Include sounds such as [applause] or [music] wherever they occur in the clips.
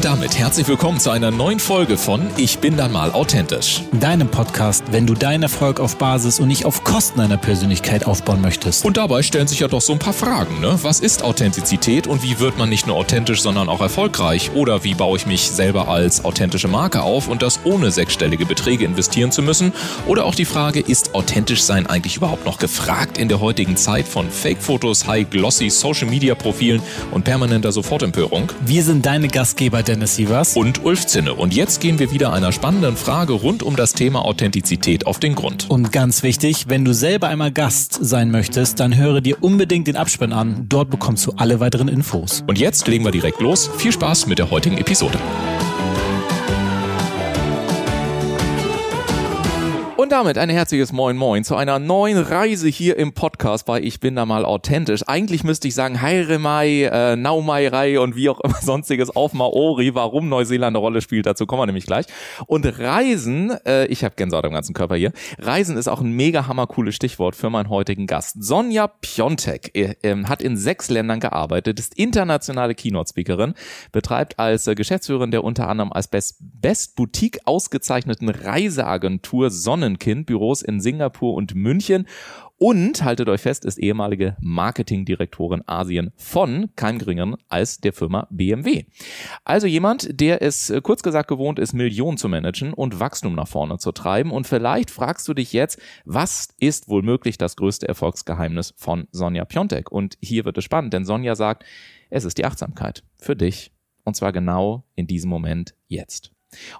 Und damit herzlich willkommen zu einer neuen Folge von Ich bin dann mal authentisch. Deinem Podcast, wenn du deinen Erfolg auf Basis und nicht auf Kosten deiner Persönlichkeit aufbauen möchtest. Und dabei stellen sich ja doch so ein paar Fragen, ne? Was ist Authentizität und wie wird man nicht nur authentisch, sondern auch erfolgreich? Oder wie baue ich mich selber als authentische Marke auf und das ohne sechsstellige Beträge investieren zu müssen? Oder auch die Frage, ist authentisch sein eigentlich überhaupt noch gefragt in der heutigen Zeit von Fake-Fotos, High-Glossy Social-Media-Profilen und permanenter Sofortempörung? Wir sind deine Gastgeber Dennis Sievers und Ulf Zinne. Und jetzt gehen wir wieder einer spannenden Frage rund um das Thema Authentizität auf den Grund. Und ganz wichtig, wenn du selber einmal Gast sein möchtest, dann höre dir unbedingt den Abspann an. Dort bekommst du alle weiteren Infos. Und jetzt legen wir direkt los. Viel Spaß mit der heutigen Episode. Und damit ein herzliches Moin Moin zu einer neuen Reise hier im Podcast bei Ich bin da mal authentisch. Eigentlich müsste ich sagen Heiremai, äh, Naumairei und wie auch immer [laughs] sonstiges auf Maori, warum Neuseeland eine Rolle spielt, dazu kommen wir nämlich gleich. Und Reisen, äh, ich habe Gänsehaut am ganzen Körper hier, Reisen ist auch ein mega hammer cooles Stichwort für meinen heutigen Gast. Sonja Piontek äh, äh, hat in sechs Ländern gearbeitet, ist internationale Keynote-Speakerin, betreibt als äh, Geschäftsführerin der unter anderem als Best, Best Boutique ausgezeichneten Reiseagentur Sonnen Sonnenkind, Büros in Singapur und München. Und, haltet euch fest, ist ehemalige Marketingdirektorin Asien von keinem geringeren als der Firma BMW. Also jemand, der es äh, kurz gesagt gewohnt ist, Millionen zu managen und Wachstum nach vorne zu treiben. Und vielleicht fragst du dich jetzt, was ist wohl möglich das größte Erfolgsgeheimnis von Sonja Piontek? Und hier wird es spannend, denn Sonja sagt, es ist die Achtsamkeit für dich. Und zwar genau in diesem Moment jetzt.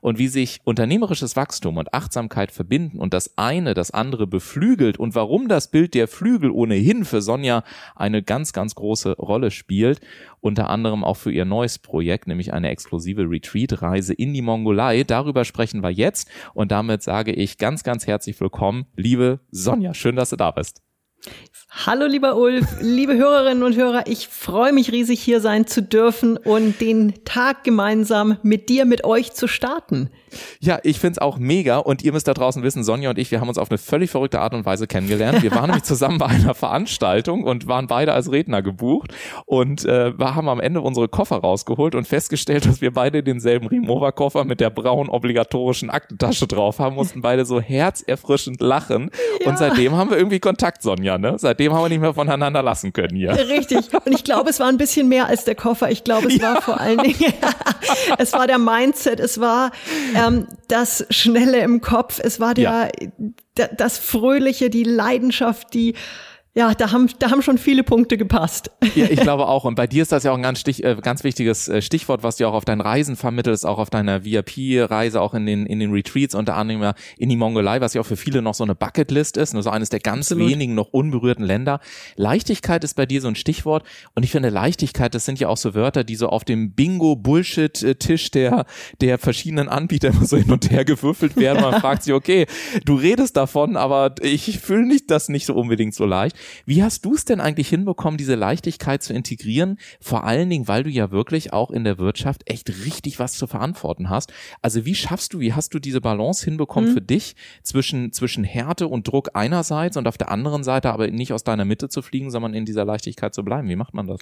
Und wie sich unternehmerisches Wachstum und Achtsamkeit verbinden und das eine das andere beflügelt und warum das Bild der Flügel ohnehin für Sonja eine ganz, ganz große Rolle spielt, unter anderem auch für ihr neues Projekt, nämlich eine exklusive Retreat-Reise in die Mongolei. Darüber sprechen wir jetzt und damit sage ich ganz, ganz herzlich willkommen, liebe Sonja. Schön, dass du da bist. Hallo lieber Ulf, liebe Hörerinnen und Hörer, ich freue mich riesig hier sein zu dürfen und den Tag gemeinsam mit dir, mit euch zu starten. Ja, ich find's auch mega und ihr müsst da draußen wissen, Sonja und ich, wir haben uns auf eine völlig verrückte Art und Weise kennengelernt. Wir waren nämlich zusammen bei einer Veranstaltung und waren beide als Redner gebucht und äh, wir haben am Ende unsere Koffer rausgeholt und festgestellt, dass wir beide denselben Remover-Koffer mit der braunen obligatorischen Aktentasche drauf haben, mussten beide so herzerfrischend lachen ja. und seitdem haben wir irgendwie Kontakt, Sonja, ne? Seitdem haben wir nicht mehr voneinander lassen können hier. Richtig. Und ich glaube, es war ein bisschen mehr als der Koffer. Ich glaube, es ja. war vor allen Dingen, [laughs] es war der Mindset, es war ähm, das Schnelle im Kopf, es war der, ja. das Fröhliche, die Leidenschaft, die ja, da haben, da haben schon viele Punkte gepasst. Ja, ich glaube auch. Und bei dir ist das ja auch ein ganz, Stich, äh, ganz wichtiges äh, Stichwort, was du auch auf deinen Reisen vermittelst, auch auf deiner VIP-Reise, auch in den, in den Retreats, unter anderem in die Mongolei, was ja auch für viele noch so eine Bucketlist ist, nur so eines der ganz Absolut. wenigen noch unberührten Länder. Leichtigkeit ist bei dir so ein Stichwort. Und ich finde, Leichtigkeit, das sind ja auch so Wörter, die so auf dem Bingo-Bullshit-Tisch der, der verschiedenen Anbieter immer so hin und her gewürfelt werden. Man [laughs] fragt sich, okay, du redest davon, aber ich fühle nicht das nicht so unbedingt so leicht. Wie hast du es denn eigentlich hinbekommen, diese Leichtigkeit zu integrieren? Vor allen Dingen, weil du ja wirklich auch in der Wirtschaft echt richtig was zu verantworten hast. Also wie schaffst du, wie hast du diese Balance hinbekommen mhm. für dich zwischen, zwischen Härte und Druck einerseits und auf der anderen Seite aber nicht aus deiner Mitte zu fliegen, sondern in dieser Leichtigkeit zu bleiben? Wie macht man das?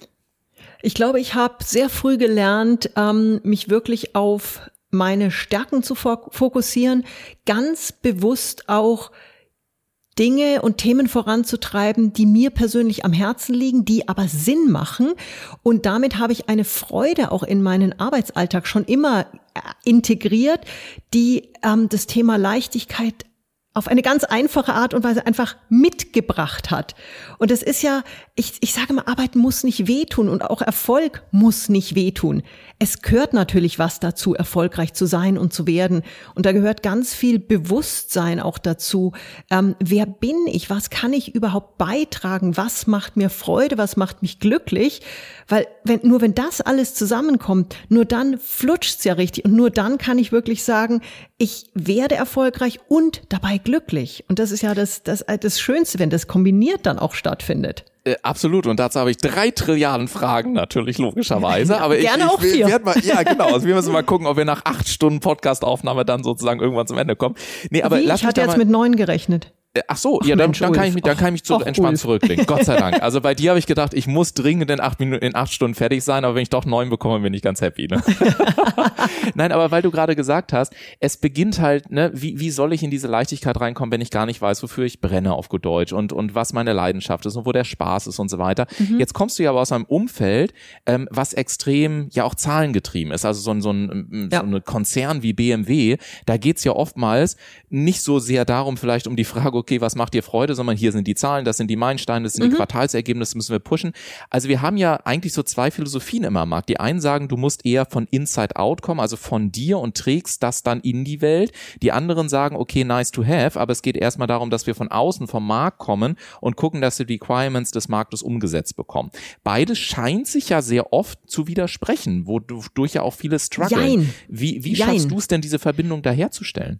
Ich glaube, ich habe sehr früh gelernt, ähm, mich wirklich auf meine Stärken zu fokussieren, ganz bewusst auch Dinge und Themen voranzutreiben, die mir persönlich am Herzen liegen, die aber Sinn machen. Und damit habe ich eine Freude auch in meinen Arbeitsalltag schon immer äh, integriert, die ähm, das Thema Leichtigkeit auf eine ganz einfache Art und Weise einfach mitgebracht hat. Und es ist ja, ich, ich sage mal, Arbeit muss nicht wehtun und auch Erfolg muss nicht wehtun. Es gehört natürlich was dazu, erfolgreich zu sein und zu werden. Und da gehört ganz viel Bewusstsein auch dazu. Ähm, wer bin ich? Was kann ich überhaupt beitragen? Was macht mir Freude? Was macht mich glücklich? Weil wenn, nur wenn das alles zusammenkommt, nur dann flutscht's ja richtig. Und nur dann kann ich wirklich sagen, ich werde erfolgreich und dabei glücklich. Und das ist ja das, das, das Schönste, wenn das kombiniert dann auch stattfindet. Äh, absolut. Und dazu habe ich drei Trilliarden Fragen, natürlich, logischerweise. [laughs] Aber Gerne ich, auch ich, will, mal, ja, [laughs] genau. Also wir müssen mal gucken, ob wir nach acht Stunden Podcastaufnahme dann sozusagen irgendwann zum Ende kommen. Nee, aber Wie? lass ich hatte jetzt mal, mit neun gerechnet. Äh, ach so, ja, dann, dann kann ich mich, dann kann ich mich zu, entspannt Ulf. zurücklegen. Gott sei Dank. Also bei dir habe ich gedacht, ich muss dringend in acht Minuten, in acht Stunden fertig sein, aber wenn ich doch neun bekomme, bin ich ganz happy. Ne? [laughs] Nein, aber weil du gerade gesagt hast, es beginnt halt, ne, wie, wie soll ich in diese Leichtigkeit reinkommen, wenn ich gar nicht weiß, wofür ich brenne auf gut Deutsch und, und was meine Leidenschaft ist und wo der Spaß ist und so weiter. Mhm. Jetzt kommst du ja aber aus einem Umfeld, ähm, was extrem ja auch zahlengetrieben ist. Also so ein, so ein, ja. so ein Konzern wie BMW, da geht's ja oftmals nicht so sehr darum, vielleicht um die Frage, okay, was macht dir Freude, sondern hier sind die Zahlen, das sind die Meilensteine, das sind mhm. die Quartalsergebnisse, müssen wir pushen. Also wir haben ja eigentlich so zwei Philosophien immer am Markt. Die einen sagen, du musst eher von Inside Out kommen, also von dir und trägst das dann in die Welt. Die anderen sagen, okay, nice to have, aber es geht erstmal darum, dass wir von außen vom Markt kommen und gucken, dass die Requirements des Marktes umgesetzt bekommen. Beides scheint sich ja sehr oft zu widersprechen, wodurch ja auch viele strugglen. Wie, wie schaffst du es denn, diese Verbindung da herzustellen?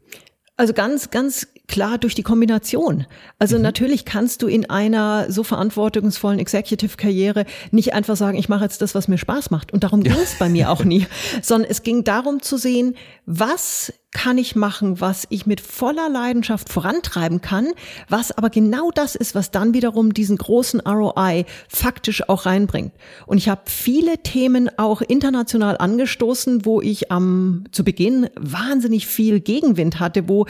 Also ganz, ganz klar durch die Kombination. Also mhm. natürlich kannst du in einer so verantwortungsvollen Executive-Karriere nicht einfach sagen, ich mache jetzt das, was mir Spaß macht. Und darum ging es bei mir auch nie, [laughs] sondern es ging darum zu sehen, was kann ich machen, was ich mit voller Leidenschaft vorantreiben kann, was aber genau das ist, was dann wiederum diesen großen ROI faktisch auch reinbringt. Und ich habe viele Themen auch international angestoßen, wo ich am zu Beginn wahnsinnig viel Gegenwind hatte, wo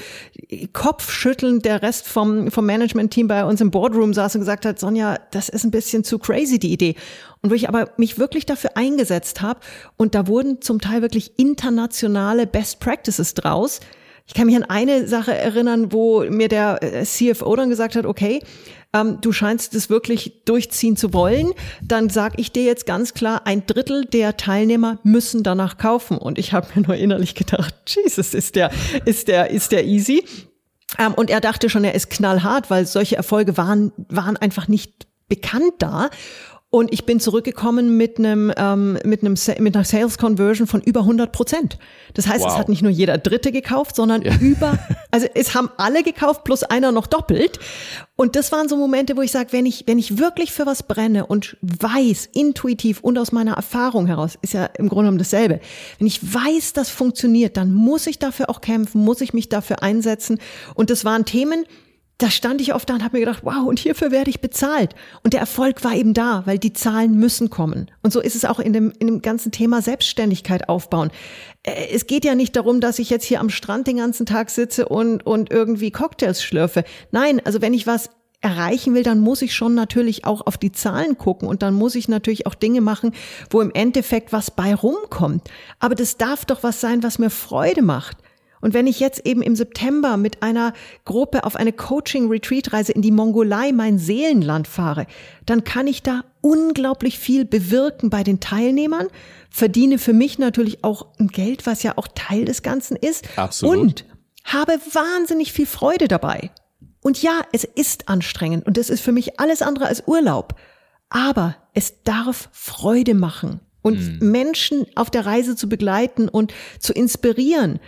kopfschüttelnd der Rest vom vom Management-Team bei uns im Boardroom saß und gesagt hat, Sonja, das ist ein bisschen zu crazy die Idee. Und wo ich aber mich wirklich dafür eingesetzt habe und da wurden zum Teil wirklich internationale Best Practices draus. Ich kann mich an eine Sache erinnern, wo mir der äh, CFO dann gesagt hat, okay, ähm, du scheinst es wirklich durchziehen zu wollen, dann sag ich dir jetzt ganz klar, ein Drittel der Teilnehmer müssen danach kaufen. Und ich habe mir nur innerlich gedacht, [laughs] Jesus, ist der, ist der, ist der easy. Ähm, und er dachte schon, er ist knallhart, weil solche Erfolge waren, waren einfach nicht bekannt da. Und ich bin zurückgekommen mit einem ähm, mit einem mit einer Sales Conversion von über 100 Prozent. Das heißt, wow. es hat nicht nur jeder Dritte gekauft, sondern ja. über [laughs] also es haben alle gekauft plus einer noch doppelt. Und das waren so Momente, wo ich sage, wenn ich wenn ich wirklich für was brenne und weiß intuitiv und aus meiner Erfahrung heraus ist ja im Grunde genommen dasselbe. Wenn ich weiß, das funktioniert, dann muss ich dafür auch kämpfen, muss ich mich dafür einsetzen. Und das waren Themen, da stand ich oft da und habe mir gedacht, wow, und hierfür werde ich bezahlt. Und der Erfolg war eben da, weil die Zahlen müssen kommen. Und so ist es auch in dem, in dem ganzen Thema Selbstständigkeit aufbauen. Äh, es geht ja nicht darum, dass ich jetzt hier am Strand den ganzen Tag sitze und, und irgendwie Cocktails schlürfe. Nein, also wenn ich was erreichen will, dann muss ich schon natürlich auch auf die Zahlen gucken und dann muss ich natürlich auch Dinge machen, wo im Endeffekt was bei rumkommt. Aber das darf doch was sein, was mir Freude macht. Und wenn ich jetzt eben im September mit einer Gruppe auf eine Coaching-Retreat-Reise in die Mongolei, mein Seelenland fahre, dann kann ich da unglaublich viel bewirken bei den Teilnehmern, verdiene für mich natürlich auch ein Geld, was ja auch Teil des Ganzen ist. Absolut. Und habe wahnsinnig viel Freude dabei. Und ja, es ist anstrengend und es ist für mich alles andere als Urlaub. Aber es darf Freude machen und mhm. Menschen auf der Reise zu begleiten und zu inspirieren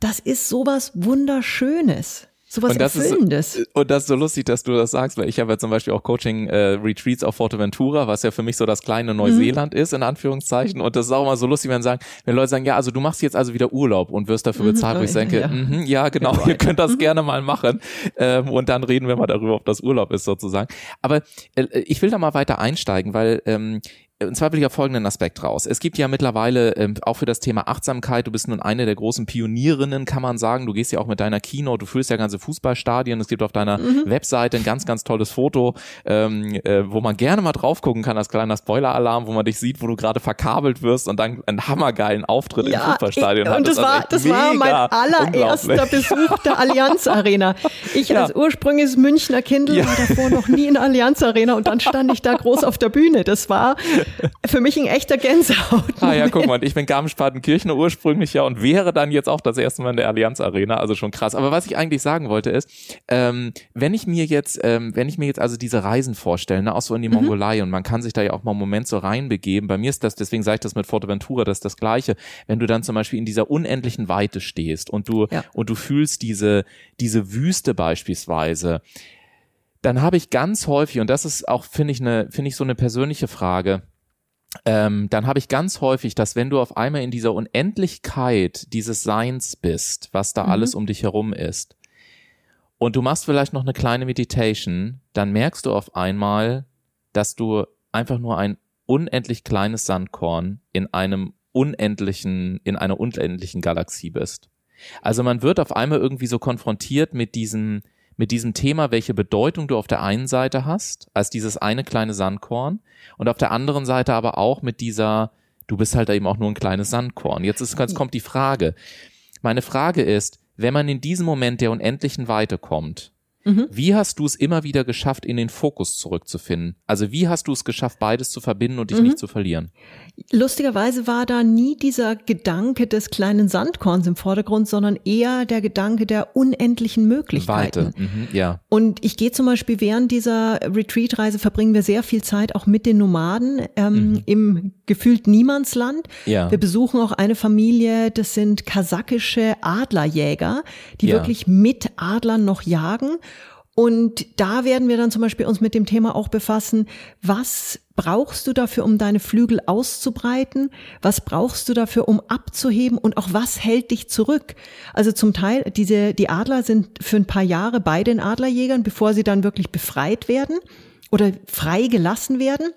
das ist sowas Wunderschönes. Sowas und das Erfüllendes. Ist, und das ist so lustig, dass du das sagst, weil ich habe ja zum Beispiel auch Coaching-Retreats äh, auf Forteventura, was ja für mich so das kleine Neuseeland mhm. ist, in Anführungszeichen. Und das ist auch immer so lustig, wenn sagen, wenn Leute sagen, ja, also du machst jetzt also wieder Urlaub und wirst dafür mhm, bezahlt, mhm, wo ich denke, ja, mm ja genau, ja, ihr könnt das mhm. gerne mal machen. Ähm, und dann reden wir mal darüber, ob das Urlaub ist sozusagen. Aber äh, ich will da mal weiter einsteigen, weil ähm, und zwar will ich auf folgenden Aspekt raus. Es gibt ja mittlerweile ähm, auch für das Thema Achtsamkeit, du bist nun eine der großen Pionierinnen, kann man sagen. Du gehst ja auch mit deiner Keynote, du führst ja ganze Fußballstadien. Es gibt auf deiner mhm. Webseite ein ganz, ganz tolles Foto, ähm, äh, wo man gerne mal drauf gucken kann, als kleiner Spoiler-Alarm, wo man dich sieht, wo du gerade verkabelt wirst und dann einen hammergeilen Auftritt ja, im Fußballstadion ich, Und das war, das war mein allererster Besuch der Allianz Arena. Ich ja. als ursprüngliches Münchner Kind ja. war davor noch nie in der Allianz Arena und dann stand ich da groß auf der Bühne. Das war für mich ein echter Gänsehaut. Ah ja, guck mal, ich bin Garmisch-Partenkirchen ursprünglich ja und wäre dann jetzt auch das erste Mal in der Allianz Arena, also schon krass. Aber was ich eigentlich sagen wollte ist, ähm, wenn ich mir jetzt, ähm, wenn ich mir jetzt also diese Reisen vorstelle, ne, auch so in die mhm. Mongolei und man kann sich da ja auch mal einen Moment so reinbegeben. Bei mir ist das, deswegen sage ich das mit Forteventura, das ist das Gleiche. Wenn du dann zum Beispiel in dieser unendlichen Weite stehst und du, ja. und du fühlst diese, diese Wüste beispielsweise, dann habe ich ganz häufig, und das ist auch, finde ich, eine, finde ich so eine persönliche Frage, ähm, dann habe ich ganz häufig, dass wenn du auf einmal in dieser Unendlichkeit dieses Seins bist, was da mhm. alles um dich herum ist, und du machst vielleicht noch eine kleine Meditation, dann merkst du auf einmal, dass du einfach nur ein unendlich kleines Sandkorn in einem unendlichen, in einer unendlichen Galaxie bist. Also man wird auf einmal irgendwie so konfrontiert mit diesem, mit diesem Thema, welche Bedeutung du auf der einen Seite hast, als dieses eine kleine Sandkorn und auf der anderen Seite aber auch mit dieser, du bist halt eben auch nur ein kleines Sandkorn. Jetzt, ist, jetzt kommt die Frage. Meine Frage ist, wenn man in diesem Moment der unendlichen Weite kommt, Mhm. Wie hast du es immer wieder geschafft, in den Fokus zurückzufinden? Also wie hast du es geschafft, beides zu verbinden und dich mhm. nicht zu verlieren? Lustigerweise war da nie dieser Gedanke des kleinen Sandkorns im Vordergrund, sondern eher der Gedanke der unendlichen Möglichkeiten. Weite. Mhm, ja. Und ich gehe zum Beispiel während dieser Retreat-Reise verbringen wir sehr viel Zeit auch mit den Nomaden ähm, mhm. im gefühlt Niemandsland. Ja. Wir besuchen auch eine Familie, das sind kasachische Adlerjäger, die ja. wirklich mit Adlern noch jagen. Und da werden wir dann zum Beispiel uns mit dem Thema auch befassen, was brauchst du dafür, um deine Flügel auszubreiten? Was brauchst du dafür, um abzuheben? Und auch was hält dich zurück? Also zum Teil, diese, die Adler sind für ein paar Jahre bei den Adlerjägern, bevor sie dann wirklich befreit werden oder frei gelassen werden.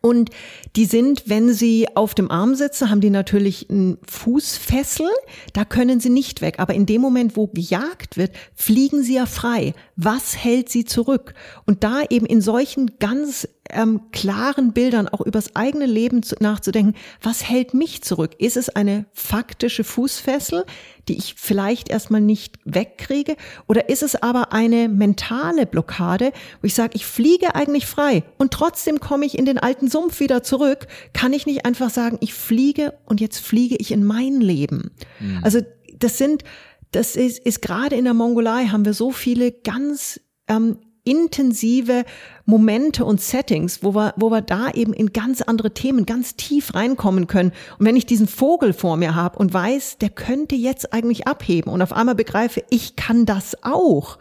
Und die sind, wenn sie auf dem Arm sitzen, haben die natürlich einen Fußfessel, da können sie nicht weg. Aber in dem Moment, wo gejagt wird, fliegen sie ja frei. Was hält sie zurück? Und da eben in solchen ganz ähm, klaren Bildern auch übers eigene Leben zu, nachzudenken, was hält mich zurück? Ist es eine faktische Fußfessel, die ich vielleicht erstmal nicht wegkriege? Oder ist es aber eine mentale Blockade, wo ich sage, ich fliege eigentlich frei und trotzdem komme ich in den alten Sumpf wieder zurück? Kann ich nicht einfach sagen, ich fliege und jetzt fliege ich in mein Leben? Mhm. Also das sind, das ist, ist gerade in der Mongolei haben wir so viele ganz ähm, intensive Momente und Settings, wo wir, wo wir da eben in ganz andere Themen ganz tief reinkommen können. Und wenn ich diesen Vogel vor mir habe und weiß, der könnte jetzt eigentlich abheben und auf einmal begreife, ich kann das auch,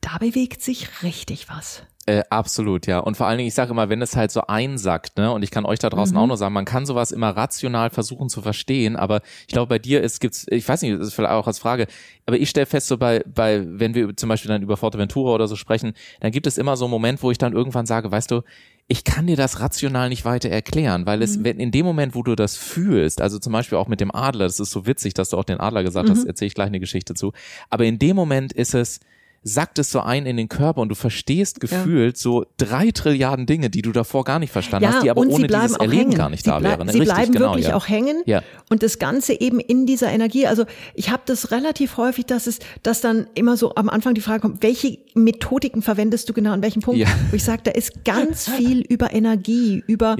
da bewegt sich richtig was. Äh, absolut, ja. Und vor allen Dingen, ich sage immer, wenn es halt so einsackt, ne, und ich kann euch da draußen mhm. auch nur sagen, man kann sowas immer rational versuchen zu verstehen, aber ich glaube, bei dir ist, gibt's, ich weiß nicht, das ist vielleicht auch als Frage, aber ich stelle fest, so bei, bei, wenn wir zum Beispiel dann über Forteventura oder so sprechen, dann gibt es immer so einen Moment, wo ich dann irgendwann sage, weißt du, ich kann dir das rational nicht weiter erklären, weil es, mhm. wenn in dem Moment, wo du das fühlst, also zum Beispiel auch mit dem Adler, das ist so witzig, dass du auch den Adler gesagt mhm. hast, erzähle ich gleich eine Geschichte zu, aber in dem Moment ist es, sackt es so ein in den Körper und du verstehst gefühlt ja. so drei Trilliarden Dinge, die du davor gar nicht verstanden ja, hast, die aber ohne dieses Erleben hängen. gar nicht sie da wären. Sie Richtig, bleiben genau, wirklich ja. auch hängen und das Ganze eben in dieser Energie. Also ich habe das relativ häufig, dass es, dass dann immer so am Anfang die Frage kommt, welche Methodiken verwendest du genau an welchem Punkt? Wo ich sage, da ist ganz [laughs] viel über Energie, über,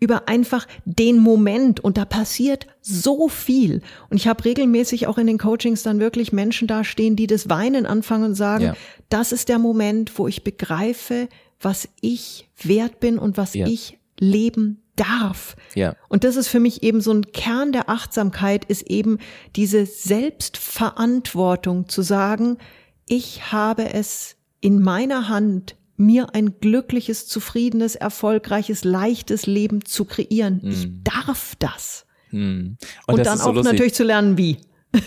über einfach den Moment und da passiert so viel. Und ich habe regelmäßig auch in den Coachings dann wirklich Menschen dastehen, die das Weinen anfangen und sagen, ja. das ist der Moment, wo ich begreife, was ich wert bin und was ja. ich leben darf. Ja. Und das ist für mich eben so ein Kern der Achtsamkeit, ist eben diese Selbstverantwortung zu sagen, ich habe es in meiner Hand, mir ein glückliches, zufriedenes, erfolgreiches, leichtes Leben zu kreieren. Mhm. Ich darf das. Hm. Und, und dann auch lustig. natürlich zu lernen, wie.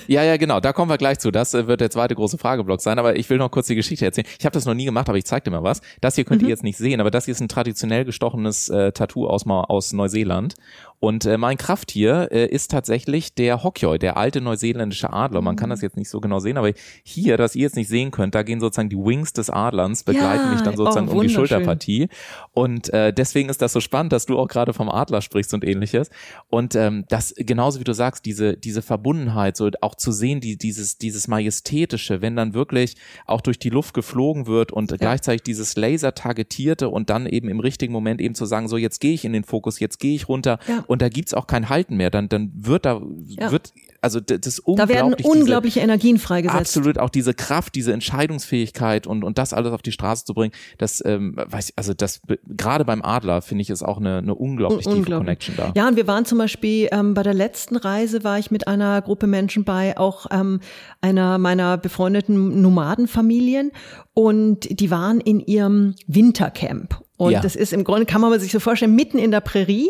Ja, ja, genau. Da kommen wir gleich zu. Das äh, wird der zweite große Frageblock sein. Aber ich will noch kurz die Geschichte erzählen. Ich habe das noch nie gemacht, aber ich zeig dir mal was. Das hier könnt mhm. ihr jetzt nicht sehen, aber das hier ist ein traditionell gestochenes äh, Tattoo aus, aus Neuseeland. Und äh, mein Krafttier äh, ist tatsächlich der Hockey, der alte neuseeländische Adler. Man kann das jetzt nicht so genau sehen, aber hier, dass ihr jetzt nicht sehen könnt, da gehen sozusagen die Wings des Adlers, begleiten ja, mich dann sozusagen oh, um die Schulterpartie. Und äh, deswegen ist das so spannend, dass du auch gerade vom Adler sprichst und ähnliches. Und ähm, das, genauso wie du sagst, diese, diese Verbundenheit, so auch zu sehen, die, dieses, dieses Majestätische, wenn dann wirklich auch durch die Luft geflogen wird und ja. gleichzeitig dieses Laser-Targetierte und dann eben im richtigen Moment eben zu sagen, so jetzt gehe ich in den Fokus, jetzt gehe ich runter. Ja und da gibt's auch kein Halten mehr, dann, dann wird da, ja. wird, also das ist unglaublich. Da werden unglaubliche diese, Energien freigesetzt. Absolut, auch diese Kraft, diese Entscheidungsfähigkeit und, und das alles auf die Straße zu bringen, das, ähm, weiß ich, also das, gerade beim Adler finde ich ist auch eine, eine unglaublich tiefe Connection da. Ja, und wir waren zum Beispiel ähm, bei der letzten Reise war ich mit einer Gruppe Menschen bei, auch ähm, einer meiner befreundeten Nomadenfamilien und die waren in ihrem Wintercamp Und Ja. das ist im Grunde, kann man sich so vorstellen, mitten in der Prärie.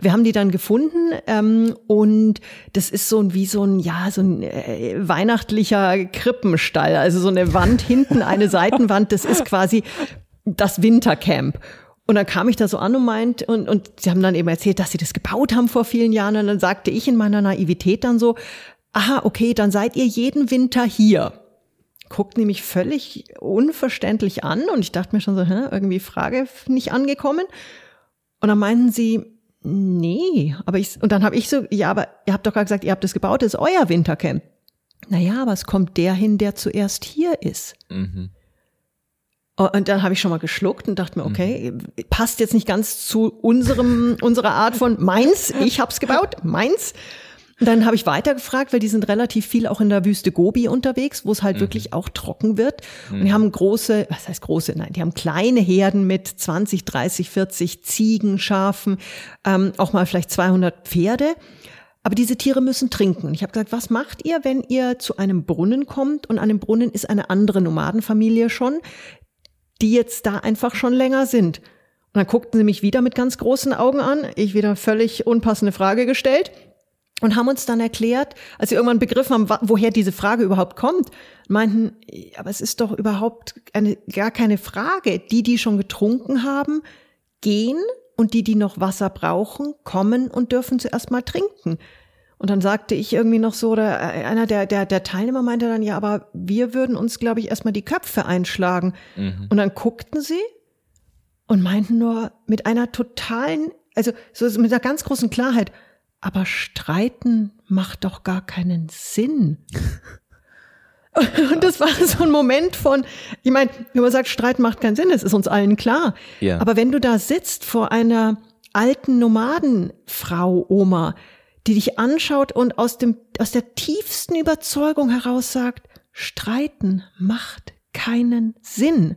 Wir haben die dann gefunden ähm, und das ist so ein, wie so ein, ja, so ein äh, weihnachtlicher Krippenstall. Also so eine Wand [laughs] hinten, eine Seitenwand, das ist quasi das Wintercamp. Und dann kam ich da so an und meint, und, und sie haben dann eben erzählt, dass sie das gebaut haben vor vielen Jahren. Und dann sagte ich in meiner Naivität dann so, aha, okay, dann seid ihr jeden Winter hier guckt nämlich völlig unverständlich an und ich dachte mir schon so, hä, irgendwie Frage nicht angekommen. Und dann meinten sie, nee, aber ich, und dann habe ich so, ja, aber ihr habt doch gerade gesagt, ihr habt das gebaut, das ist euer Wintercamp. Naja, aber es kommt der hin, der zuerst hier ist. Mhm. Und dann habe ich schon mal geschluckt und dachte mir, okay, passt jetzt nicht ganz zu unserem unserer Art von meins. Ich hab's gebaut, meins. Und dann habe ich weitergefragt, weil die sind relativ viel auch in der Wüste Gobi unterwegs, wo es halt wirklich auch trocken wird. Und die haben große, was heißt große? Nein, die haben kleine Herden mit 20, 30, 40 Ziegen, Schafen, ähm, auch mal vielleicht 200 Pferde. Aber diese Tiere müssen trinken. Und ich habe gesagt, was macht ihr, wenn ihr zu einem Brunnen kommt und an dem Brunnen ist eine andere Nomadenfamilie schon, die jetzt da einfach schon länger sind? Und dann guckten sie mich wieder mit ganz großen Augen an. Ich wieder völlig unpassende Frage gestellt und haben uns dann erklärt, als sie irgendwann begriffen haben, woher diese Frage überhaupt kommt, meinten, aber es ist doch überhaupt eine, gar keine Frage. Die, die schon getrunken haben, gehen und die, die noch Wasser brauchen, kommen und dürfen zuerst mal trinken. Und dann sagte ich irgendwie noch so, oder einer der, der, der Teilnehmer meinte dann, ja, aber wir würden uns, glaube ich, erstmal die Köpfe einschlagen. Und dann guckten sie und meinten nur mit einer totalen, also so mit einer ganz großen Klarheit, aber streiten macht doch gar keinen Sinn. [laughs] Und das war so ein Moment von, ich meine, wenn man sagt, Streit macht keinen Sinn, das ist uns allen klar. Ja. Aber wenn du da sitzt vor einer alten Nomadenfrau, Oma, die dich anschaut und aus dem, aus der tiefsten Überzeugung heraus sagt, Streiten macht keinen Sinn.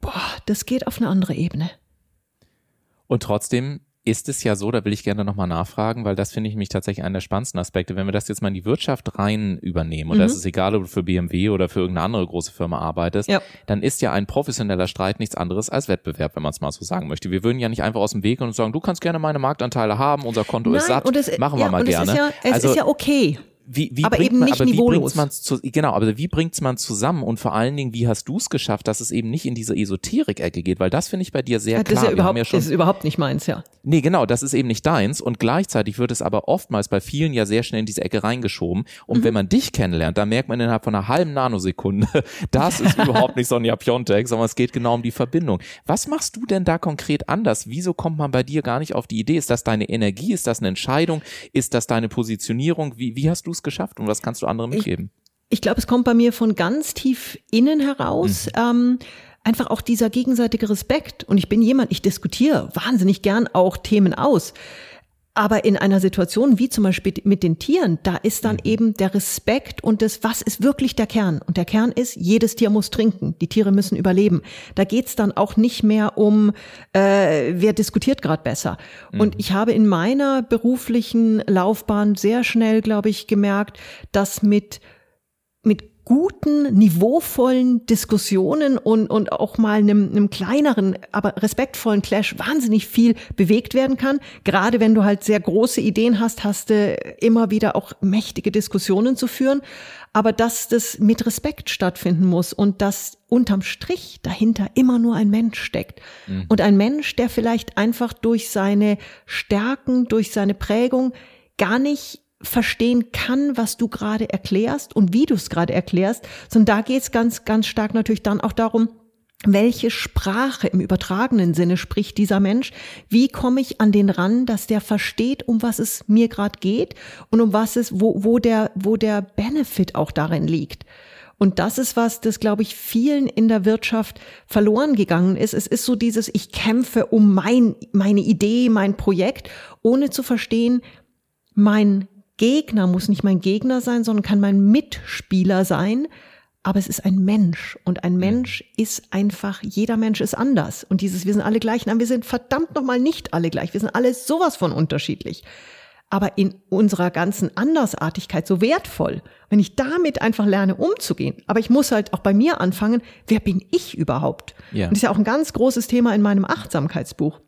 Boah, das geht auf eine andere Ebene. Und trotzdem ist es ja so, da will ich gerne nochmal nachfragen, weil das finde ich mich tatsächlich einen der spannendsten Aspekte. Wenn wir das jetzt mal in die Wirtschaft rein übernehmen, und das ist egal, ob du für BMW oder für irgendeine andere große Firma arbeitest, Ja. dann ist ja ein professioneller Streit nichts anderes als Wettbewerb, wenn man es mal so sagen möchte. Wir würden ja nicht einfach aus dem Weg gehen und sagen, du kannst gerne meine Marktanteile haben, unser Konto ist satt, und es, machen wir ja, mal gerne. Es ist ja, es also, ist ja okay. Wie, wie aber bringt eben man, nicht aber wie niveaulos. man's zu, genau, aber wie bringt's man zusammen und vor allen Dingen, wie hast du es geschafft, dass es eben nicht in diese Esoterik-Ecke geht, weil das finde ich bei dir sehr Ja, das klar. ist ja überhaupt, ja schon das ist überhaupt nicht meins, ja. Nee, genau, das ist eben nicht deins und gleichzeitig wird es aber oftmals bei vielen ja sehr schnell in diese Ecke reingeschoben und Mhm. wenn man dich kennenlernt, dann merkt man innerhalb von einer halben Nanosekunde, [laughs] das ist [laughs] überhaupt nicht Sonja Piontek, sondern es geht genau um die Verbindung. Was machst du denn da konkret anders? Wieso kommt man bei dir gar nicht auf die Idee? Ist das deine Energie? Ist das eine Entscheidung? Ist das deine Positionierung? Wie, wie hast du es geschafft und was kannst du anderen mitgeben? Ich glaube, es kommt bei mir von ganz tief innen heraus. Ähm, einfach auch dieser gegenseitige Respekt. Und ich bin jemand, ich diskutiere wahnsinnig gern auch Themen aus. Aber in einer Situation wie zum Beispiel mit den Tieren, da ist dann eben der Respekt und das, was ist wirklich der Kern? Und der Kern ist, jedes Tier muss trinken, die Tiere müssen überleben. Da geht's dann auch nicht mehr um, äh, wer diskutiert gerade besser. Und ich habe in meiner beruflichen Laufbahn sehr schnell, glaube ich, gemerkt, dass mit mit guten, niveauvollen Diskussionen und, und auch mal einem, einem kleineren, aber respektvollen Clash wahnsinnig viel bewegt werden kann. Gerade wenn du halt sehr große Ideen hast, hast du immer wieder auch mächtige Diskussionen zu führen. Aber dass das mit Respekt stattfinden muss und dass unterm Strich dahinter immer nur ein Mensch steckt. Und ein Mensch, der vielleicht einfach durch seine Stärken, durch seine Prägung gar nicht verstehen kann, was du gerade erklärst und wie du es gerade erklärst, sondern da geht es ganz, ganz stark natürlich dann auch darum, welche Sprache im übertragenen Sinne spricht dieser Mensch? Wie komme ich an den ran, dass der versteht, um was es mir gerade geht und um was es, wo, wo der, wo der Benefit auch darin liegt? Und das ist was, das glaube ich vielen in der Wirtschaft verloren gegangen ist. Es ist so dieses, ich kämpfe um mein, meine Idee, mein Projekt, ohne zu verstehen, mein Gegner muss nicht mein Gegner sein, sondern kann mein Mitspieler sein. Aber es ist ein Mensch und ein Mensch ist einfach, jeder Mensch ist anders. Und dieses, wir sind alle gleich, nein, wir sind verdammt nochmal nicht alle gleich. Wir sind alle sowas von unterschiedlich. aber in unserer ganzen Andersartigkeit so wertvoll, wenn ich damit einfach lerne umzugehen. Aber ich muss halt auch bei mir anfangen, wer bin ich überhaupt? Ja. Und das ist ja auch ein ganz großes Thema in meinem Achtsamkeitsbuch.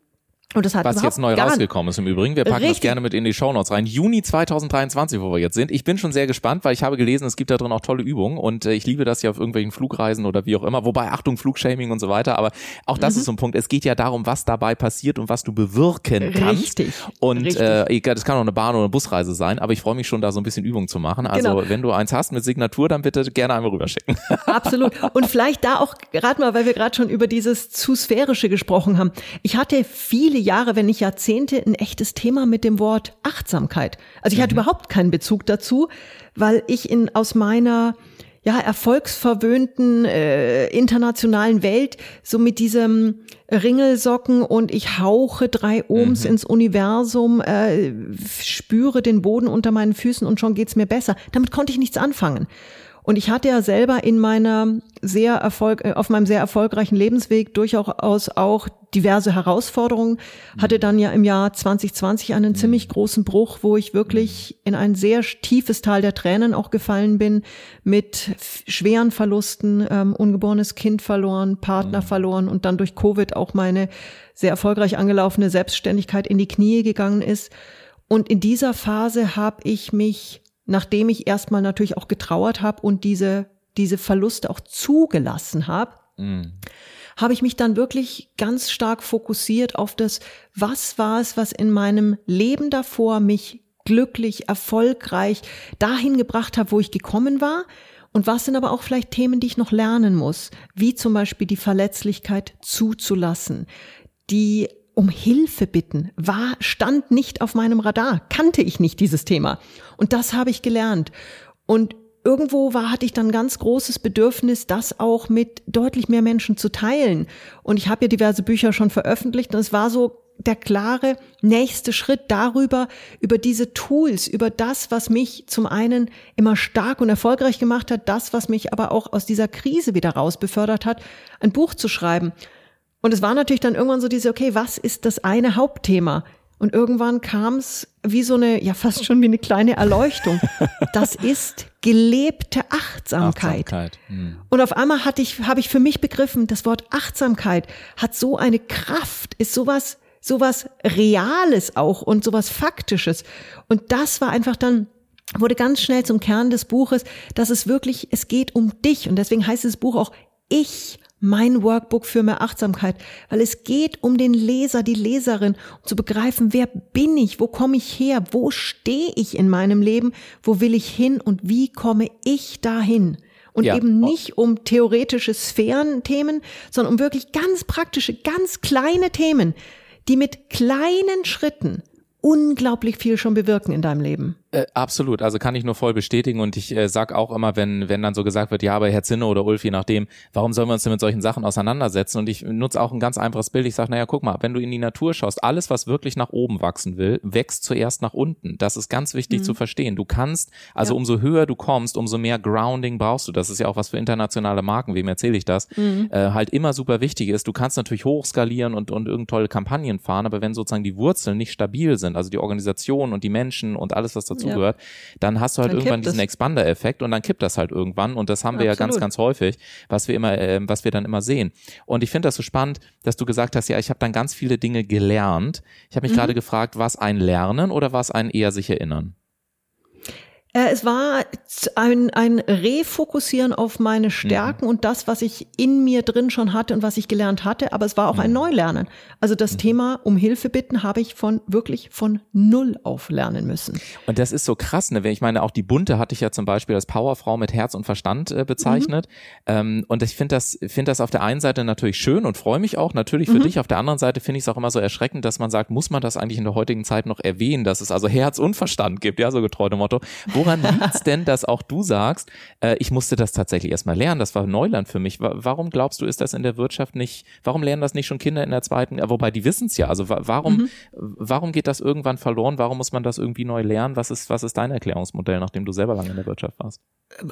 Und das hat Was jetzt neu rausgekommen ist im Übrigen. Wir packen richtig. das gerne mit in die Shownotes rein. Juni 2023, wo wir jetzt sind. Ich bin schon sehr gespannt, weil ich habe gelesen, es gibt da drin auch tolle Übungen und äh, ich liebe das ja auf irgendwelchen Flugreisen oder wie auch immer. Wobei, Achtung, Flugshaming und so weiter. Aber auch das mhm. ist so ein Punkt. Es geht ja darum, was dabei passiert und was du bewirken kannst. Richtig. Und richtig. Äh, das kann auch eine Bahn- oder eine Busreise sein. Aber ich freue mich schon, da so ein bisschen Übung zu machen. Also genau. wenn du eins hast mit Signatur, dann bitte gerne einmal rüberschicken. [laughs] Absolut. Und vielleicht da auch gerade mal, weil wir gerade schon über dieses zu sphärische gesprochen haben. Ich hatte viele Jahre, wenn nicht Jahrzehnte, ein echtes Thema mit dem Wort Achtsamkeit. Also ich mhm. hatte überhaupt keinen Bezug dazu, weil ich in aus meiner ja erfolgsverwöhnten äh, internationalen Welt so mit diesem Ringelsocken und ich hauche drei Ohms mhm. ins Universum, äh, spüre den Boden unter meinen Füßen und schon geht's mir besser. Damit konnte ich nichts anfangen. Und ich hatte ja selber in meiner sehr Erfolg, äh, auf meinem sehr erfolgreichen Lebensweg durchaus auch diverse Herausforderungen, hatte dann ja im Jahr 2020 einen ziemlich großen Bruch, wo ich wirklich in ein sehr tiefes Tal der Tränen auch gefallen bin, mit schweren Verlusten, ähm, ungeborenes Kind verloren, Partner verloren und dann durch Covid auch meine sehr erfolgreich angelaufene Selbstständigkeit in die Knie gegangen ist. Und in dieser Phase habe ich mich nachdem ich erstmal natürlich auch getrauert habe und diese, diese Verluste auch zugelassen habe, mhm. habe ich mich dann wirklich ganz stark fokussiert auf das, was war es, was in meinem Leben davor mich glücklich, erfolgreich dahin gebracht hat, wo ich gekommen war. Und was sind aber auch vielleicht Themen, die ich noch lernen muss, wie zum Beispiel die Verletzlichkeit zuzulassen, die um Hilfe bitten war, stand nicht auf meinem Radar, kannte ich nicht dieses Thema. Und das habe ich gelernt. Und irgendwo war, hatte ich dann ganz großes Bedürfnis, das auch mit deutlich mehr Menschen zu teilen. Und ich habe ja diverse Bücher schon veröffentlicht und es war so der klare nächste Schritt darüber, über diese Tools, über das, was mich zum einen immer stark und erfolgreich gemacht hat, das, was mich aber auch aus dieser Krise wieder raus befördert hat, ein Buch zu schreiben. Und es war natürlich dann irgendwann so diese, okay, was ist das eine Hauptthema? Und irgendwann kam es wie so eine, ja fast schon wie eine kleine Erleuchtung. [laughs] Das ist gelebte Achtsamkeit. Achtsamkeit. Hm. Und auf einmal hatte ich, habe ich für mich begriffen, das Wort Achtsamkeit hat so eine Kraft, ist sowas, sowas Reales auch und sowas Faktisches. Und das war einfach dann wurde ganz schnell zum Kern des Buches, dass es wirklich, es geht um dich. Und deswegen heißt das Buch auch Ich mein Workbook für mehr Achtsamkeit, weil es geht um den Leser, die Leserin, um zu begreifen, wer bin ich, wo komme ich her, wo stehe ich in meinem Leben, wo will ich hin und wie komme ich dahin. Und ja. eben nicht um theoretische Sphärenthemen, sondern um wirklich ganz praktische, ganz kleine Themen, die mit kleinen Schritten unglaublich viel schon bewirken in deinem Leben. Äh, absolut, also kann ich nur voll bestätigen und ich äh, sag auch immer, wenn wenn dann so gesagt wird, ja, aber Herr Zinne oder Ulf, je nachdem, warum sollen wir uns denn mit solchen Sachen auseinandersetzen? Und ich nutze auch ein ganz einfaches Bild. Ich sage, naja, guck mal, wenn du in die Natur schaust, alles, was wirklich nach oben wachsen will, wächst zuerst nach unten. Das ist ganz wichtig mhm. zu verstehen. Du kannst, also ja. umso höher du kommst, umso mehr Grounding brauchst du. Das ist ja auch was für internationale Marken, wem erzähle ich das, mhm. äh, halt immer super wichtig ist. Du kannst natürlich hochskalieren und, und irgend tolle Kampagnen fahren, aber wenn sozusagen die Wurzeln nicht stabil sind, also die Organisation und die Menschen und alles, was dazugehört, ja dann hast du halt dann irgendwann diesen Expander-Effekt und dann kippt das halt irgendwann und das haben wir Absolut. ja ganz, ganz häufig, was wir immer, äh, was wir dann immer sehen. Und ich finde das so spannend, dass du gesagt hast, ja, ich habe dann ganz viele Dinge gelernt. Ich habe mich mhm. gerade gefragt, was ein Lernen oder was ein eher sich erinnern? Äh, es war ein, ein Refokussieren auf meine Stärken mhm. und das, was ich in mir drin schon hatte und was ich gelernt hatte, aber es war auch mhm. ein Neulernen. Also das mhm. Thema um Hilfe bitten habe ich von wirklich von null auf lernen müssen. Und das ist so krass, ne? Ich meine, auch die Bunte hatte ich ja zum Beispiel als Powerfrau mit Herz und Verstand äh, bezeichnet. Mhm. Ähm, und ich finde das, finde das auf der einen Seite natürlich schön und freue mich auch natürlich für mhm. dich. Auf der anderen Seite finde ich es auch immer so erschreckend, dass man sagt, muss man das eigentlich in der heutigen Zeit noch erwähnen, dass es also Herz und Verstand gibt, ja, so getreu dem Motto. Wo Woran liegt's denn, dass auch du sagst, äh, ich musste das tatsächlich erstmal lernen, das war Neuland für mich. Warum glaubst du, ist das in der Wirtschaft nicht, warum lernen das nicht schon Kinder in der zweiten, wobei die wissen es ja, also warum, mhm. warum geht das irgendwann verloren, warum muss man das irgendwie neu lernen? Was ist, was ist dein Erklärungsmodell, nachdem du selber lange in der Wirtschaft warst?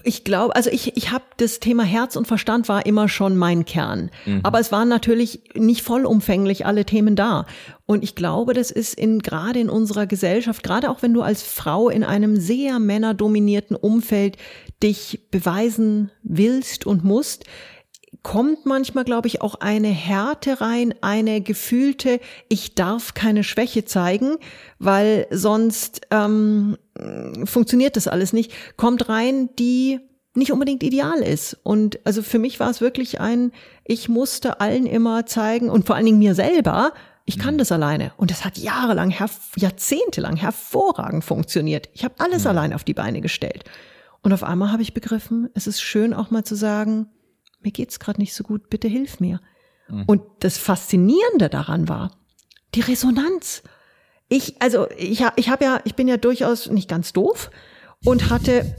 Ich glaube, also ich, ich habe das Thema Herz und Verstand war immer schon mein Kern. Mhm. Aber es waren natürlich nicht vollumfänglich alle Themen da. Und ich glaube, das ist in, gerade in unserer Gesellschaft, gerade auch wenn du als Frau in einem sehr männerdominierten Umfeld dich beweisen willst und musst, kommt manchmal, glaube ich, auch eine Härte rein, eine gefühlte, ich darf keine Schwäche zeigen, weil sonst ähm, funktioniert das alles nicht, kommt rein, die nicht unbedingt ideal ist. Und also für mich war es wirklich ein, ich musste allen immer zeigen und vor allen Dingen mir selber, ich kann das alleine. Und das hat jahrelang, jahrzehntelang hervorragend funktioniert. Ich habe alles ja. allein auf die Beine gestellt. Und auf einmal habe ich begriffen, es ist schön auch mal zu sagen, mir geht's gerade nicht so gut, bitte hilf mir. Mhm. Und das Faszinierende daran war, die Resonanz. Ich, also ich, ich habe ja, ich bin ja durchaus nicht ganz doof und hatte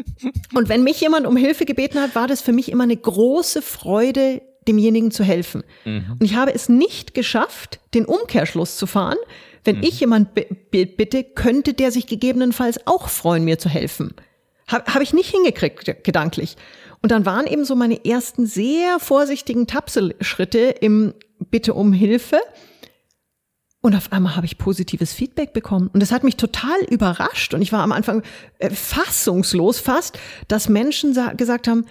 [laughs] und wenn mich jemand um Hilfe gebeten hat, war das für mich immer eine große Freude, demjenigen zu helfen. Mhm. Und ich habe es nicht geschafft, den Umkehrschluss zu fahren. Wenn mhm. ich jemand bitte, könnte der sich gegebenenfalls auch freuen, mir zu helfen. Habe hab ich nicht hingekriegt, gedanklich. Und dann waren eben so meine ersten sehr vorsichtigen Tapselschritte im Bitte um Hilfe. Und auf einmal habe ich positives Feedback bekommen. Und das hat mich total überrascht. Und ich war am Anfang äh, fassungslos fast, dass Menschen gesagt haben,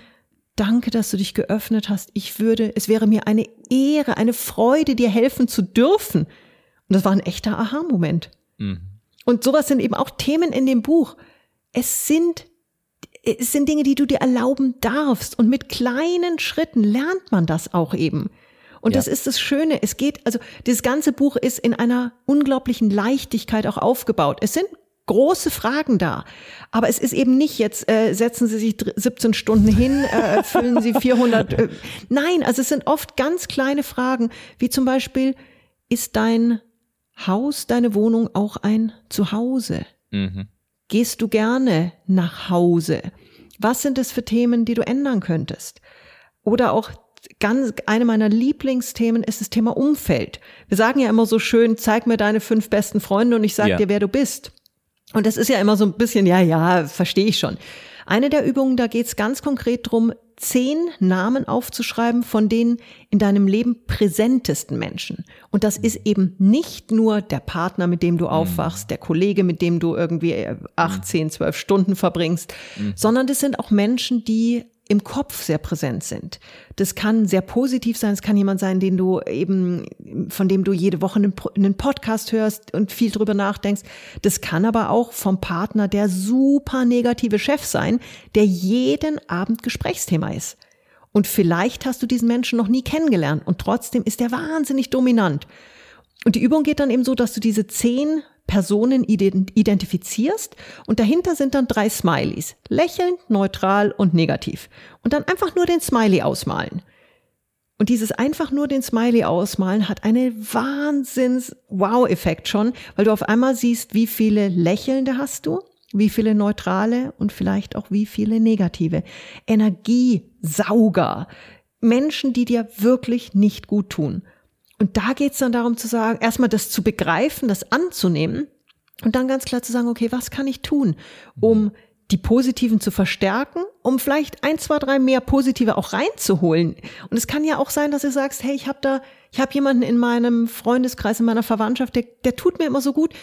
danke, dass du dich geöffnet hast. Ich würde, es wäre mir eine Ehre, eine Freude, dir helfen zu dürfen. Und das war ein echter Aha-Moment. Mhm. Und sowas sind eben auch Themen in dem Buch. Es sind es sind Dinge, die du dir erlauben darfst. Und mit kleinen Schritten lernt man das auch eben. Und ja. das ist das Schöne. Es geht, also das ganze Buch ist in einer unglaublichen Leichtigkeit auch aufgebaut. Es sind große Fragen da. Aber es ist eben nicht jetzt, äh, setzen Sie sich 17 Stunden hin, äh, füllen Sie 400. Äh, nein, also es sind oft ganz kleine Fragen, wie zum Beispiel, ist dein Haus, deine Wohnung auch ein Zuhause? Mhm. Gehst du gerne nach Hause? Was sind es für Themen, die du ändern könntest? Oder auch ganz, eine meiner Lieblingsthemen ist das Thema Umfeld. Wir sagen ja immer so schön, zeig mir deine fünf besten Freunde und ich sag ja. dir, wer du bist. Und das ist ja immer so ein bisschen, ja, ja, verstehe ich schon. Eine der Übungen, da geht es ganz konkret drum, zehn Namen aufzuschreiben von den in deinem Leben präsentesten Menschen. Und das ist eben nicht nur der Partner, mit dem du mhm. aufwachst, der Kollege, mit dem du irgendwie acht, zehn, zwölf Stunden verbringst, mhm. sondern das sind auch Menschen, die im Kopf sehr präsent sind. Das kann sehr positiv sein. Es kann jemand sein, den du eben, von dem du jede Woche einen, Podcast hörst und viel drüber nachdenkst. Das kann aber auch vom Partner der super negative Chef sein, der jeden Abend Gesprächsthema ist. Und vielleicht hast du diesen Menschen noch nie kennengelernt und trotzdem ist er wahnsinnig dominant. Und die Übung geht dann eben so, dass du diese zehn Personen identifizierst und dahinter sind dann drei Smileys. Lächelnd, neutral und negativ. Und dann einfach nur den Smiley ausmalen. Und dieses einfach nur den Smiley ausmalen hat einen Wahnsinns-Wow-Effekt schon, weil du auf einmal siehst, wie viele Lächelnde hast du, wie viele neutrale und vielleicht auch wie viele negative. Energiesauger. Menschen, die dir wirklich nicht gut tun. Und da geht es dann darum zu sagen, erstmal das zu begreifen, das anzunehmen und dann ganz klar zu sagen, okay, was kann ich tun, um die positiven zu verstärken, um vielleicht ein, zwei, drei mehr positive auch reinzuholen. Und es kann ja auch sein, dass du sagst, hey, ich habe da, ich habe jemanden in meinem Freundeskreis, in meiner Verwandtschaft, der, der tut mir immer so gut,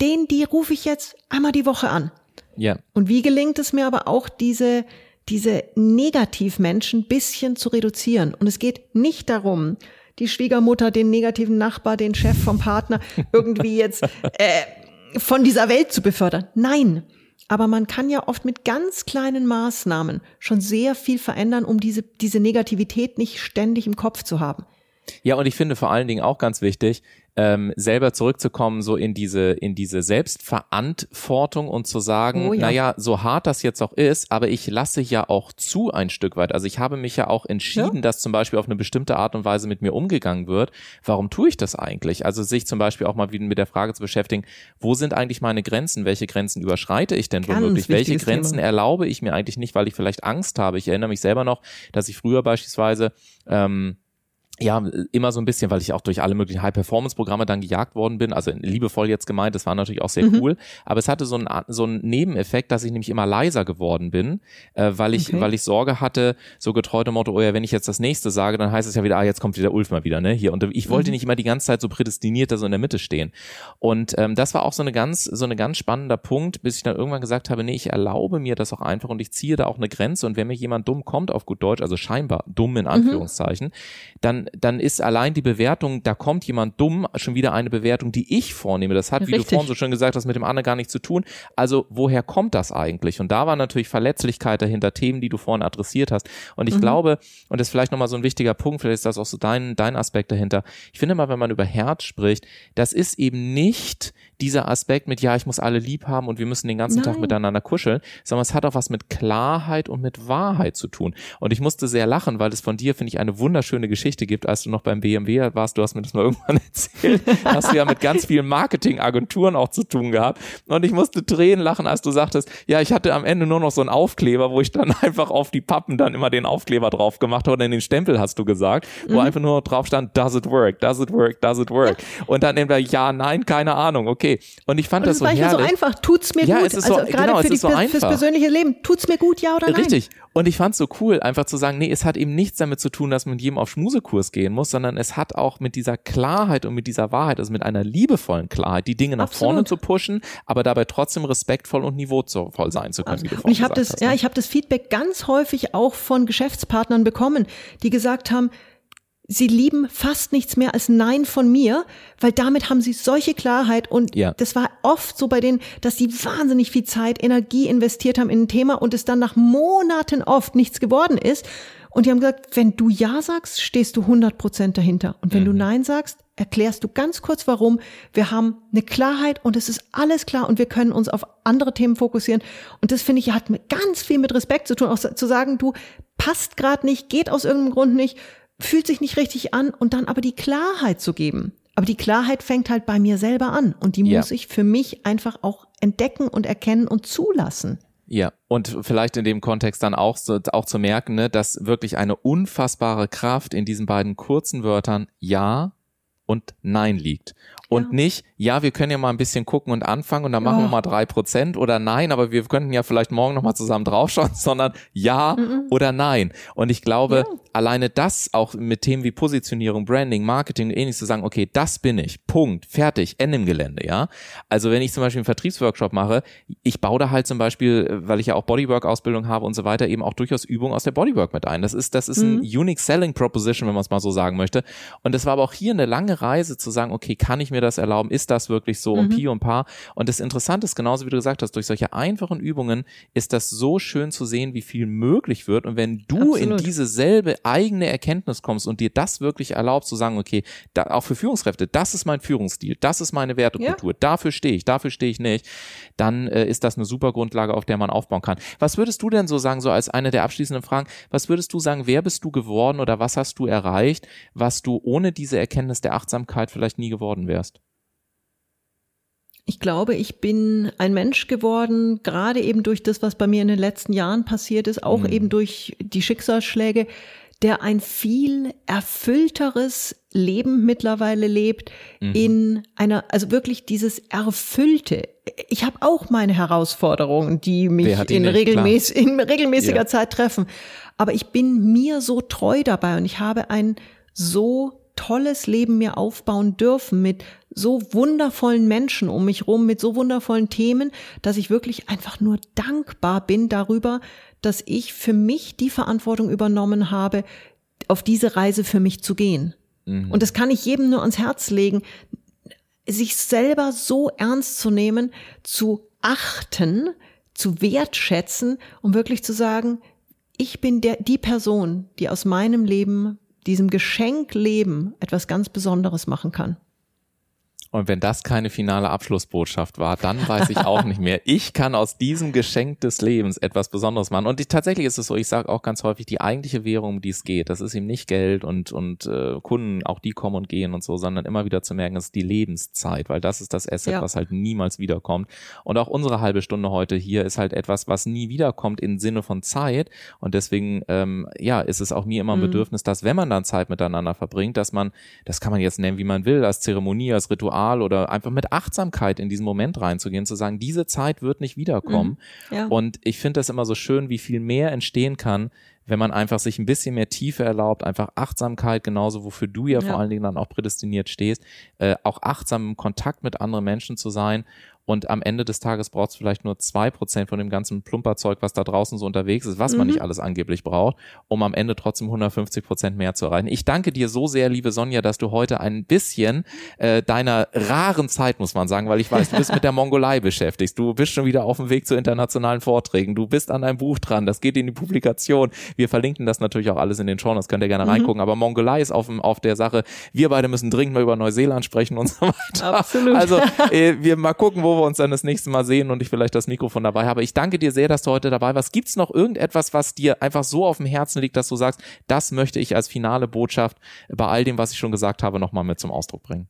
den, die rufe ich jetzt einmal die Woche an. Ja. Und wie gelingt es mir aber auch, diese, diese Negativmenschen bisschen zu reduzieren? Und es geht nicht darum, die Schwiegermutter, den negativen Nachbar, den Chef vom Partner irgendwie jetzt äh, von dieser Welt zu befördern. Nein. Aber man kann ja oft mit ganz kleinen Maßnahmen schon sehr viel verändern, um diese, diese Negativität nicht ständig im Kopf zu haben. Ja, und ich finde vor allen Dingen auch ganz wichtig, ähm, selber zurückzukommen, so in diese, in diese Selbstverantwortung und zu sagen, oh ja. naja, so hart das jetzt auch ist, aber ich lasse ja auch zu ein Stück weit. Also ich habe mich ja auch entschieden, ja. dass zum Beispiel auf eine bestimmte Art und Weise mit mir umgegangen wird. Warum tue ich das eigentlich? Also sich zum Beispiel auch mal wieder mit der Frage zu beschäftigen, wo sind eigentlich meine Grenzen? Welche Grenzen überschreite ich denn womöglich? Welche Grenzen Thema. erlaube ich mir eigentlich nicht, weil ich vielleicht Angst habe? Ich erinnere mich selber noch, dass ich früher beispielsweise ähm, ja, immer so ein bisschen, weil ich auch durch alle möglichen High-Performance-Programme dann gejagt worden bin. Also liebevoll jetzt gemeint, das war natürlich auch sehr mhm. cool. Aber es hatte so einen, so einen Nebeneffekt, dass ich nämlich immer leiser geworden bin, äh, weil ich, okay. weil ich Sorge hatte, so getreu dem Motto, oh ja, wenn ich jetzt das nächste sage, dann heißt es ja wieder, ah, jetzt kommt wieder Ulf mal wieder, ne, hier. Und ich wollte mhm. nicht immer die ganze Zeit so prädestiniert da so in der Mitte stehen. Und ähm, das war auch so eine ganz, so eine ganz spannender Punkt, bis ich dann irgendwann gesagt habe, nee, ich erlaube mir das auch einfach und ich ziehe da auch eine Grenze. Und wenn mir jemand dumm kommt, auf gut Deutsch, also scheinbar dumm in mhm. Anführungszeichen, mhm. dann dann ist allein die Bewertung, da kommt jemand dumm, schon wieder eine Bewertung, die ich vornehme. Das hat, wie Richtig. du vorhin so schön gesagt hast, mit dem anderen gar nichts zu tun. Also woher kommt das eigentlich? Und da war natürlich Verletzlichkeit dahinter, Themen, die du vorhin adressiert hast. Und ich mhm. glaube, und das ist vielleicht nochmal so ein wichtiger Punkt, vielleicht ist das auch so dein, dein Aspekt dahinter. Ich finde mal, wenn man über Herz spricht, das ist eben nicht dieser Aspekt mit, ja, ich muss alle lieb haben und wir müssen den ganzen Nein. Tag miteinander kuscheln, sondern es hat auch was mit Klarheit und mit Wahrheit zu tun. Und ich musste sehr lachen, weil es von dir, finde ich, eine wunderschöne Geschichte gibt, als du noch beim BMW warst, du hast mir das mal [laughs] irgendwann erzählt, hast du ja mit ganz vielen Marketingagenturen auch zu tun gehabt. Und ich musste Tränen lachen, als du sagtest, ja, ich hatte am Ende nur noch so einen Aufkleber, wo ich dann [laughs] einfach auf die Pappen dann immer den Aufkleber drauf gemacht habe, oder in den Stempel hast du gesagt, wo mhm. einfach nur drauf stand, does it work, does it work, does it work. Und dann entweder ja, nein, keine Ahnung, okay. Und ich fand und das, das so herrlich. so einfach, tut's mir ja, gut. Es ist so, also gerade genau, für, die, so fürs persönliche Leben, tut's mir gut, ja oder nein? Richtig. Und ich fand's so cool, einfach zu sagen, nee, es hat eben nichts damit zu tun, dass man mit jedem auf Schmusekurs gehen muss, sondern es hat auch mit dieser Klarheit und mit dieser Wahrheit, also mit einer liebevollen Klarheit, die Dinge nach Absolut. vorne zu pushen, aber dabei trotzdem respektvoll und niveauvoll sein zu können, Und ich habe das, hast, ja, ne? ich habe das Feedback ganz häufig auch von Geschäftspartnern bekommen, die gesagt haben, sie lieben fast nichts mehr als Nein von mir, weil damit haben sie solche Klarheit und ja. das war oft so bei denen, dass sie wahnsinnig viel Zeit, Energie investiert haben in ein Thema und es dann nach Monaten oft nichts geworden ist. Und die haben gesagt, wenn du Ja sagst, stehst du 100 Prozent dahinter. Und wenn mhm. du Nein sagst, erklärst du ganz kurz warum. Wir haben eine Klarheit und es ist alles klar und wir können uns auf andere Themen fokussieren. Und das finde ich hat ganz viel mit Respekt zu tun, auch zu sagen, du passt gerade nicht, geht aus irgendeinem Grund nicht fühlt sich nicht richtig an und dann aber die Klarheit zu geben. Aber die Klarheit fängt halt bei mir selber an und die ja. muss ich für mich einfach auch entdecken und erkennen und zulassen. Ja, und vielleicht in dem Kontext dann auch, so, auch zu merken, ne, dass wirklich eine unfassbare Kraft in diesen beiden kurzen Wörtern Ja und Nein liegt und ja. nicht, ja, wir können ja mal ein bisschen gucken und anfangen und dann machen wir mal drei Prozent oder nein, aber wir könnten ja vielleicht morgen nochmal zusammen draufschauen, [laughs] sondern ja mhm. oder nein. Und ich glaube, ja. alleine das auch mit Themen wie Positionierung, Branding, Marketing ähnlich zu sagen, okay, das bin ich, Punkt, fertig, Ende im Gelände, ja. Also wenn ich zum Beispiel einen Vertriebsworkshop mache, ich baue da halt zum Beispiel, weil ich ja auch Bodywork-Ausbildung habe und so weiter, eben auch durchaus Übungen aus der Bodywork mit ein. Das ist, das ist mhm. ein Unique Selling Proposition, wenn man es mal so sagen möchte. Und es war aber auch hier eine lange Reise zu sagen, okay, kann ich mir das erlauben? Ist das wirklich so? Mhm. Und Pi und Pa. Und das Interessante ist, genauso wie du gesagt hast, durch solche einfachen Übungen ist das so schön zu sehen, wie viel möglich wird. Und wenn du Absolut. in diese selbe eigene Erkenntnis kommst und dir das wirklich erlaubst, zu sagen, okay, da, auch für Führungskräfte, das ist mein Führungsstil, das ist meine Wertekultur, ja. dafür stehe ich, dafür stehe ich nicht, dann äh, ist das eine super Grundlage, auf der man aufbauen kann. Was würdest du denn so sagen, so als eine der abschließenden Fragen, was würdest du sagen, wer bist du geworden oder was hast du erreicht, was du ohne diese Erkenntnis der Achtsamkeit vielleicht nie geworden wärst? Ich glaube, ich bin ein Mensch geworden, gerade eben durch das, was bei mir in den letzten Jahren passiert ist, auch mhm. eben durch die Schicksalsschläge, der ein viel erfüllteres Leben mittlerweile lebt, mhm. in einer, also wirklich dieses Erfüllte. Ich habe auch meine Herausforderungen, die mich in, regelmäß, in, regelmäßiger ja. Zeit treffen. Aber ich bin mir so treu dabei und ich habe ein so tolles Leben mir aufbauen dürfen mit so wundervollen Menschen um mich rum, mit so wundervollen Themen, dass ich wirklich einfach nur dankbar bin darüber, dass ich für mich die Verantwortung übernommen habe, auf diese Reise für mich zu gehen. Mhm. Und das kann ich jedem nur ans Herz legen, sich selber so ernst zu nehmen, zu achten, zu wertschätzen, um wirklich zu sagen, ich bin der, die Person, die aus meinem Leben diesem Geschenk Leben etwas ganz Besonderes machen kann. Und wenn das keine finale Abschlussbotschaft war, dann weiß ich auch nicht mehr. Ich kann aus diesem Geschenk des Lebens etwas Besonderes machen. Und die, tatsächlich ist es so, ich sage auch ganz häufig, die eigentliche Währung, um die es geht, das ist eben nicht Geld und, und äh, Kunden, auch die kommen und gehen und so, sondern immer wieder zu merken, es ist die Lebenszeit, weil das ist das Asset, ja. was halt niemals wiederkommt. Und auch unsere halbe Stunde heute hier ist halt etwas, was nie wiederkommt im Sinne von Zeit. Und deswegen, ähm, ja, ist es auch mir immer ein mhm. Bedürfnis, dass wenn man dann Zeit miteinander verbringt, dass man, das kann man jetzt nennen, wie man will, als Zeremonie, als Ritual, Ritual oder einfach mit Achtsamkeit in diesen Moment reinzugehen, zu sagen, diese Zeit wird nicht wiederkommen. Mhm, ja. Und ich finde das immer so schön, wie viel mehr entstehen kann, wenn man einfach sich ein bisschen mehr Tiefe erlaubt, einfach Achtsamkeit, genauso wofür du ja, ja. vor allen Dingen dann auch prädestiniert stehst, äh, auch achtsam im Kontakt mit anderen Menschen zu sein und am Ende des Tages braucht es vielleicht nur zwei Prozent von dem ganzen Plumperzeug, was da draußen so unterwegs ist, was mhm. man nicht alles angeblich braucht, um am Ende trotzdem 150 Prozent mehr zu erreichen. Ich danke dir so sehr, liebe Sonja, dass du heute ein bisschen äh, deiner raren Zeit, muss man sagen, weil ich weiß, du bist mit der Mongolei beschäftigt. Du bist schon wieder auf dem Weg zu internationalen Vorträgen. Du bist an deinem Buch dran. Das geht in die Publikation. Wir verlinken das natürlich auch alles in den Show. Das könnt ihr gerne mhm. reingucken. Aber Mongolei ist auf, dem, auf der Sache. Wir beide müssen dringend mal über Neuseeland sprechen und so weiter. Absolut. Also äh, wir mal gucken, wo wir uns dann das nächste Mal sehen und ich vielleicht das Mikrofon dabei habe. Ich danke dir sehr, dass du heute dabei warst. Gibt es noch irgendetwas, was dir einfach so auf dem Herzen liegt, dass du sagst, das möchte ich als finale Botschaft bei all dem, was ich schon gesagt habe, nochmal mit zum Ausdruck bringen?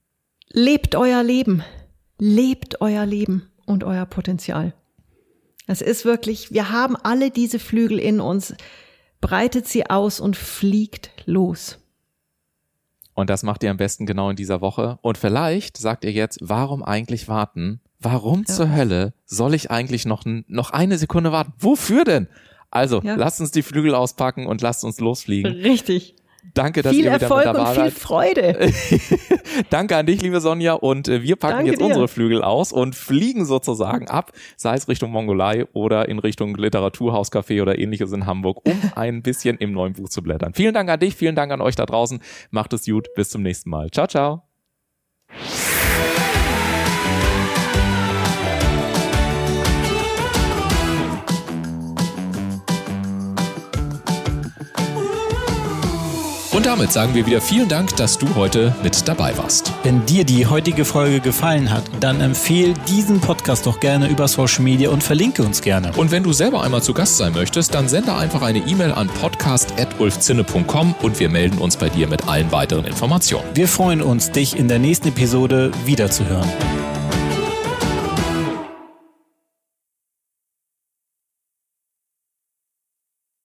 Lebt euer Leben. Lebt euer Leben und euer Potenzial. Es ist wirklich, wir haben alle diese Flügel in uns. Breitet sie aus und fliegt los. Und das macht ihr am besten genau in dieser Woche. Und vielleicht sagt ihr jetzt, warum eigentlich warten? Warum ja. zur Hölle soll ich eigentlich noch, noch eine Sekunde warten? Wofür denn? Also, ja. lasst uns die Flügel auspacken und lasst uns losfliegen. Richtig. Danke, dass viel ihr wieder Erfolg mit dabei und viel Freude. [laughs] Danke an dich, liebe Sonja. Und äh, wir packen Danke jetzt dir. unsere Flügel aus und fliegen sozusagen ab, sei es Richtung Mongolei oder in Richtung Literaturhauscafé oder ähnliches in Hamburg, um [laughs] ein bisschen im neuen Buch zu blättern. Vielen Dank an dich, vielen Dank an euch da draußen. Macht es gut. Bis zum nächsten Mal. Ciao, ciao. Und damit sagen wir wieder vielen Dank, dass du heute mit dabei warst. Wenn dir die heutige Folge gefallen hat, dann empfehle diesen Podcast doch gerne über Social Media und verlinke uns gerne. Und wenn du selber einmal zu Gast sein möchtest, dann sende einfach eine E-Mail an podcast.ulfzinne.com und wir melden uns bei dir mit allen weiteren Informationen. Wir freuen uns, dich in der nächsten Episode wiederzuhören.